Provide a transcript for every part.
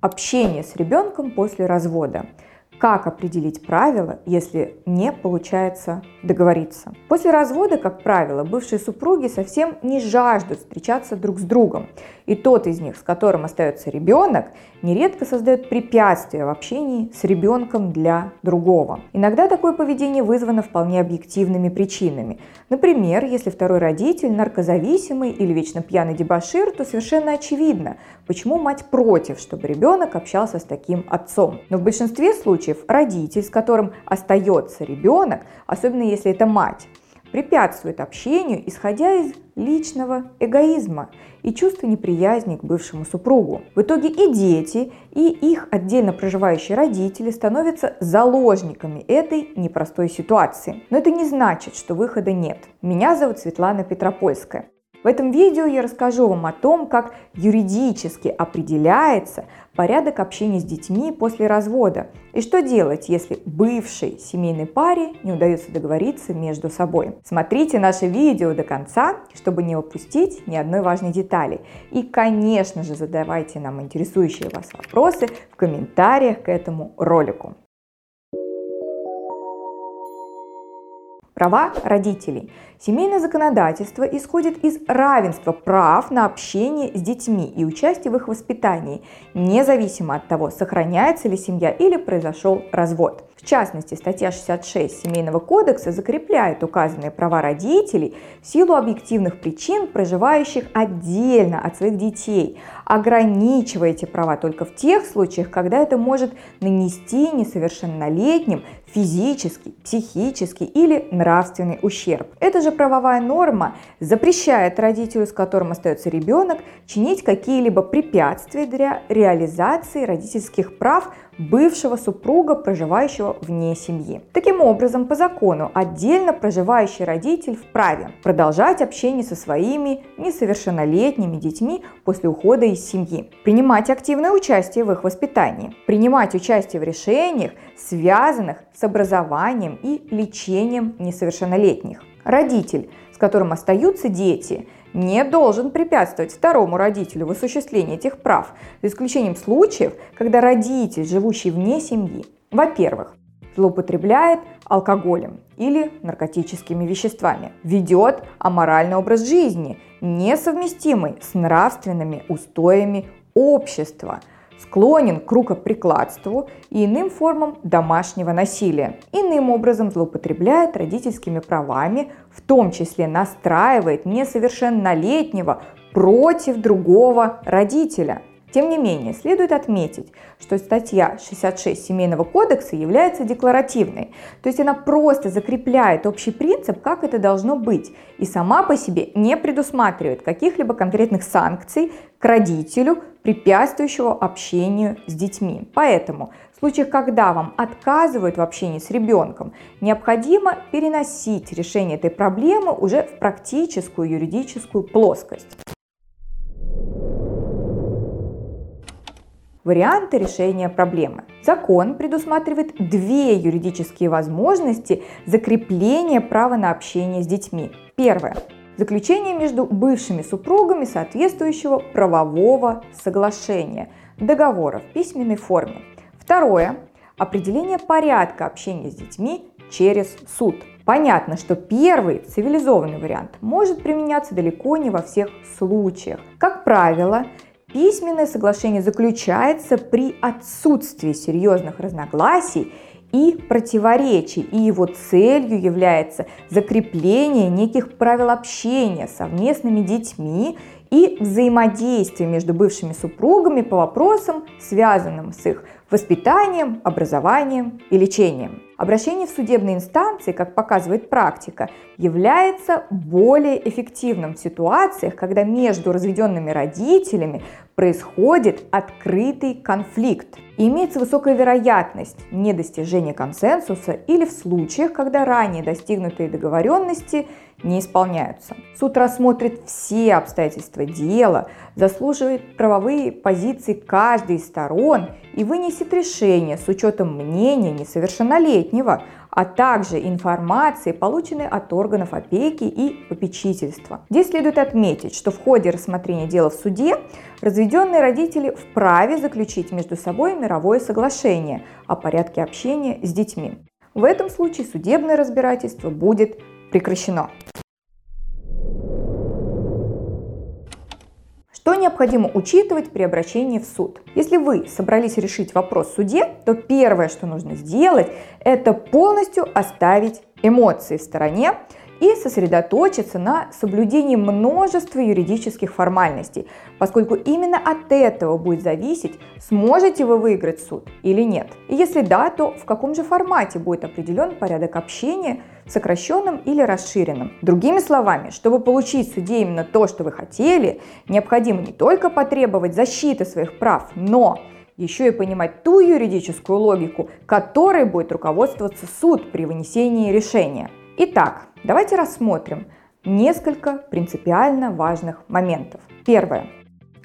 Общение с ребенком после развода. Как определить правила, если не получается договориться? После развода, как правило, бывшие супруги совсем не жаждут встречаться друг с другом. И тот из них, с которым остается ребенок, нередко создает препятствия в общении с ребенком для другого. Иногда такое поведение вызвано вполне объективными причинами. Например, если второй родитель наркозависимый или вечно пьяный дебашир, то совершенно очевидно, почему мать против, чтобы ребенок общался с таким отцом. Но в большинстве случаев родитель, с которым остается ребенок, особенно если это мать, препятствует общению, исходя из личного эгоизма и чувства неприязни к бывшему супругу. В итоге и дети, и их отдельно проживающие родители становятся заложниками этой непростой ситуации. Но это не значит, что выхода нет. Меня зовут Светлана Петропольская. В этом видео я расскажу вам о том, как юридически определяется порядок общения с детьми после развода и что делать, если бывшей семейной паре не удается договориться между собой. Смотрите наше видео до конца, чтобы не упустить ни одной важной детали. И, конечно же, задавайте нам интересующие вас вопросы в комментариях к этому ролику. Права родителей. Семейное законодательство исходит из равенства прав на общение с детьми и участие в их воспитании, независимо от того, сохраняется ли семья или произошел развод. В частности, статья 66 Семейного кодекса закрепляет указанные права родителей в силу объективных причин, проживающих отдельно от своих детей, ограничивая эти права только в тех случаях, когда это может нанести несовершеннолетним физический, психический или нравственный ущерб. Эта же правовая норма запрещает родителю, с которым остается ребенок, чинить какие-либо препятствия для реализации родительских прав бывшего супруга, проживающего вне семьи. Таким образом, по закону, отдельно проживающий родитель вправе продолжать общение со своими несовершеннолетними детьми после ухода из семьи, принимать активное участие в их воспитании, принимать участие в решениях, связанных с образованием и лечением несовершеннолетних. Родитель, с которым остаются дети, не должен препятствовать второму родителю в осуществлении этих прав, за исключением случаев, когда родитель, живущий вне семьи, во-первых, злоупотребляет алкоголем или наркотическими веществами, ведет аморальный образ жизни, несовместимый с нравственными устоями общества – склонен к рукоприкладству и иным формам домашнего насилия. Иным образом злоупотребляет родительскими правами, в том числе настраивает несовершеннолетнего против другого родителя – тем не менее, следует отметить, что статья 66 Семейного кодекса является декларативной, то есть она просто закрепляет общий принцип, как это должно быть, и сама по себе не предусматривает каких-либо конкретных санкций к родителю, препятствующего общению с детьми. Поэтому в случаях, когда вам отказывают в общении с ребенком, необходимо переносить решение этой проблемы уже в практическую юридическую плоскость. Варианты решения проблемы. Закон предусматривает две юридические возможности закрепления права на общение с детьми. Первое. Заключение между бывшими супругами соответствующего правового соглашения, договора в письменной форме. Второе. Определение порядка общения с детьми через суд. Понятно, что первый, цивилизованный вариант, может применяться далеко не во всех случаях. Как правило, Письменное соглашение заключается при отсутствии серьезных разногласий и противоречий, и его целью является закрепление неких правил общения совместными детьми и взаимодействие между бывшими супругами по вопросам, связанным с их воспитанием, образованием и лечением. Обращение в судебные инстанции, как показывает практика, является более эффективным в ситуациях, когда между разведенными родителями происходит открытый конфликт. И имеется высокая вероятность недостижения консенсуса или в случаях, когда ранее достигнутые договоренности не исполняются. Суд рассмотрит все обстоятельства дела, заслуживает правовые позиции каждой из сторон и вынесет решение с учетом мнения несовершеннолетнего, а также информации, полученной от органов опеки и попечительства. Здесь следует отметить, что в ходе рассмотрения дела в суде разведенные родители вправе заключить между собой мировое соглашение о порядке общения с детьми. В этом случае судебное разбирательство будет прекращено. Что необходимо учитывать при обращении в суд? Если вы собрались решить вопрос в суде, то первое, что нужно сделать, это полностью оставить эмоции в стороне и сосредоточиться на соблюдении множества юридических формальностей, поскольку именно от этого будет зависеть, сможете вы выиграть суд или нет. И если да, то в каком же формате будет определен порядок общения, сокращенным или расширенным. Другими словами, чтобы получить в суде именно то, что вы хотели, необходимо не только потребовать защиты своих прав, но еще и понимать ту юридическую логику, которой будет руководствоваться суд при вынесении решения. Итак, давайте рассмотрим несколько принципиально важных моментов. Первое.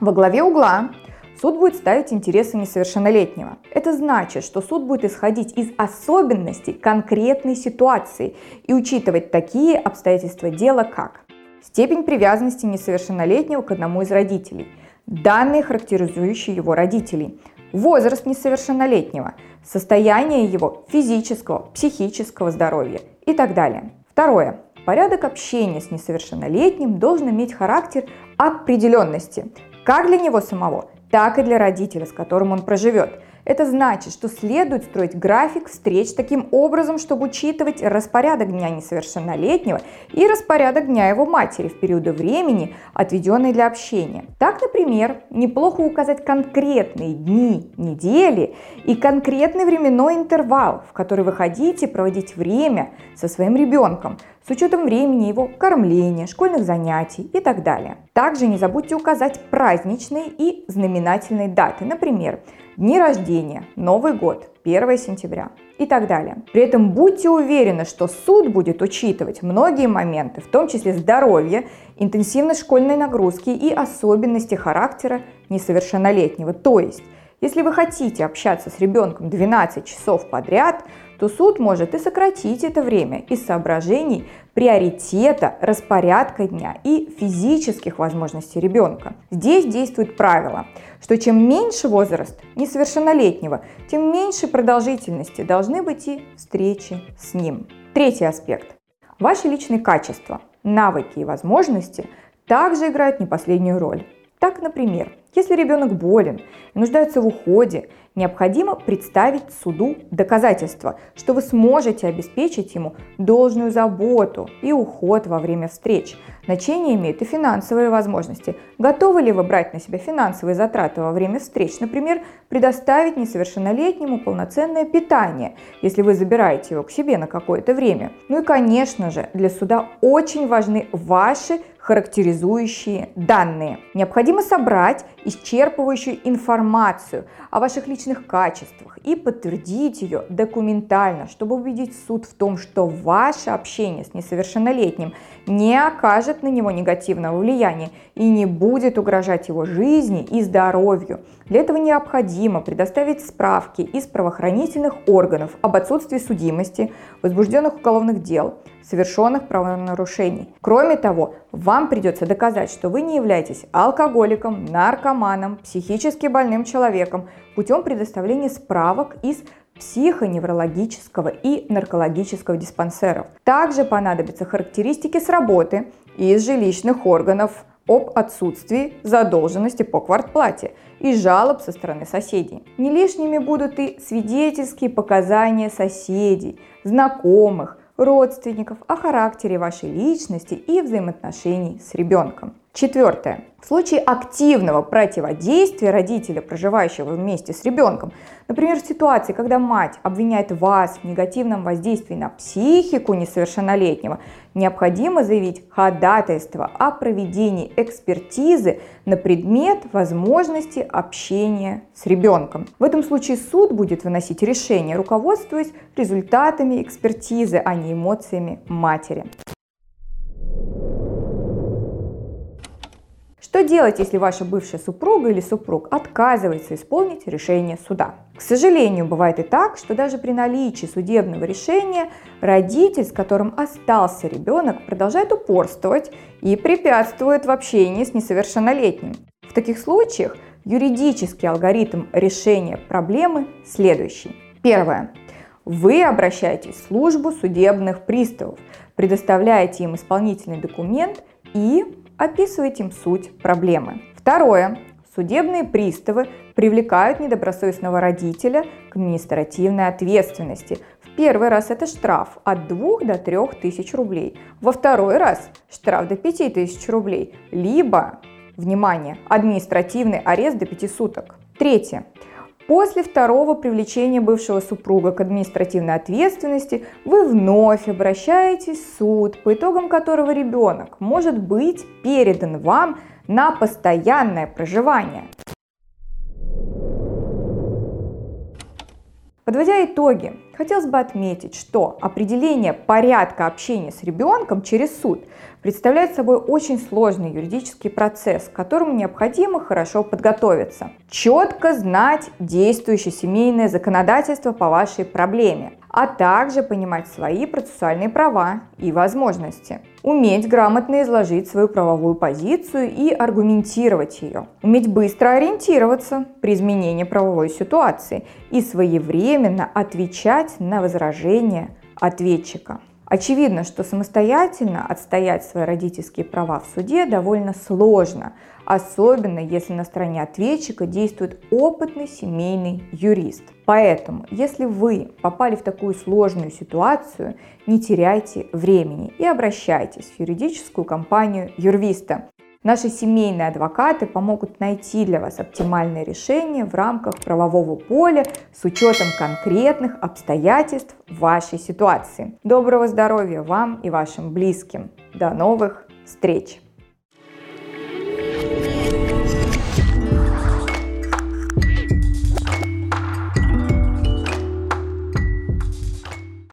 Во главе угла суд будет ставить интересы несовершеннолетнего. Это значит, что суд будет исходить из особенностей конкретной ситуации и учитывать такие обстоятельства дела, как степень привязанности несовершеннолетнего к одному из родителей, данные, характеризующие его родителей, возраст несовершеннолетнего, состояние его физического, психического здоровья и так далее. Второе. Порядок общения с несовершеннолетним должен иметь характер определенности, как для него самого, так и для родителя, с которым он проживет – это значит, что следует строить график встреч таким образом, чтобы учитывать распорядок дня несовершеннолетнего и распорядок дня его матери в периоды времени, отведенные для общения. Так, например, неплохо указать конкретные дни, недели и конкретный временной интервал, в который вы хотите проводить время со своим ребенком, с учетом времени его кормления, школьных занятий и так далее. Также не забудьте указать праздничные и знаменательные даты, например, дни рождения, Новый год, 1 сентября и так далее. При этом будьте уверены, что суд будет учитывать многие моменты, в том числе здоровье, интенсивность школьной нагрузки и особенности характера несовершеннолетнего. То есть, если вы хотите общаться с ребенком 12 часов подряд, то суд может и сократить это время из соображений приоритета, распорядка дня и физических возможностей ребенка. Здесь действует правило, что чем меньше возраст несовершеннолетнего, тем меньше продолжительности должны быть и встречи с ним. Третий аспект. Ваши личные качества, навыки и возможности также играют не последнюю роль. Так, например, если ребенок болен и нуждается в уходе, необходимо представить суду доказательства, что вы сможете обеспечить ему должную заботу и уход во время встреч. Значение имеют и финансовые возможности. Готовы ли вы брать на себя финансовые затраты во время встреч? Например, предоставить несовершеннолетнему полноценное питание, если вы забираете его к себе на какое-то время. Ну и, конечно же, для суда очень важны ваши характеризующие данные. Необходимо собрать исчерпывающую информацию о ваших личных качествах и подтвердить ее документально, чтобы убедить суд в том, что ваше общение с несовершеннолетним не окажет на него негативного влияния и не будет угрожать его жизни и здоровью. Для этого необходимо предоставить справки из правоохранительных органов об отсутствии судимости, возбужденных уголовных дел, совершенных правонарушений. Кроме того, вам придется доказать, что вы не являетесь алкоголиком, наркоманом, психически больным человеком путем предоставления справок из психоневрологического и наркологического диспансеров. Также понадобятся характеристики с работы из жилищных органов об отсутствии задолженности по квартплате и жалоб со стороны соседей. Не лишними будут и свидетельские показания соседей, знакомых, родственников о характере вашей личности и взаимоотношений с ребенком. Четвертое. В случае активного противодействия родителя, проживающего вместе с ребенком, например, в ситуации, когда мать обвиняет вас в негативном воздействии на психику несовершеннолетнего, необходимо заявить ходатайство о проведении экспертизы на предмет возможности общения с ребенком. В этом случае суд будет выносить решение, руководствуясь результатами экспертизы, а не эмоциями матери. Что делать, если ваша бывшая супруга или супруг отказывается исполнить решение суда? К сожалению, бывает и так, что даже при наличии судебного решения родитель, с которым остался ребенок, продолжает упорствовать и препятствует в общении с несовершеннолетним. В таких случаях юридический алгоритм решения проблемы следующий. Первое. Вы обращаетесь в службу судебных приставов, предоставляете им исполнительный документ и описываете им суть проблемы. Второе. Судебные приставы привлекают недобросовестного родителя к административной ответственности. В первый раз это штраф от 2 до 3 тысяч рублей. Во второй раз штраф до 5 тысяч рублей. Либо, внимание, административный арест до 5 суток. Третье. После второго привлечения бывшего супруга к административной ответственности вы вновь обращаетесь в суд, по итогам которого ребенок может быть передан вам на постоянное проживание. Подводя итоги, хотелось бы отметить, что определение порядка общения с ребенком через суд представляет собой очень сложный юридический процесс, к которому необходимо хорошо подготовиться. Четко знать действующее семейное законодательство по вашей проблеме, а также понимать свои процессуальные права и возможности. Уметь грамотно изложить свою правовую позицию и аргументировать ее. Уметь быстро ориентироваться при изменении правовой ситуации и своевременно отвечать на возражения ответчика. Очевидно, что самостоятельно отстоять свои родительские права в суде довольно сложно, особенно если на стороне ответчика действует опытный семейный юрист. Поэтому, если вы попали в такую сложную ситуацию, не теряйте времени и обращайтесь в юридическую компанию Юрвиста. Наши семейные адвокаты помогут найти для вас оптимальное решение в рамках правового поля с учетом конкретных обстоятельств вашей ситуации. Доброго здоровья вам и вашим близким. До новых встреч!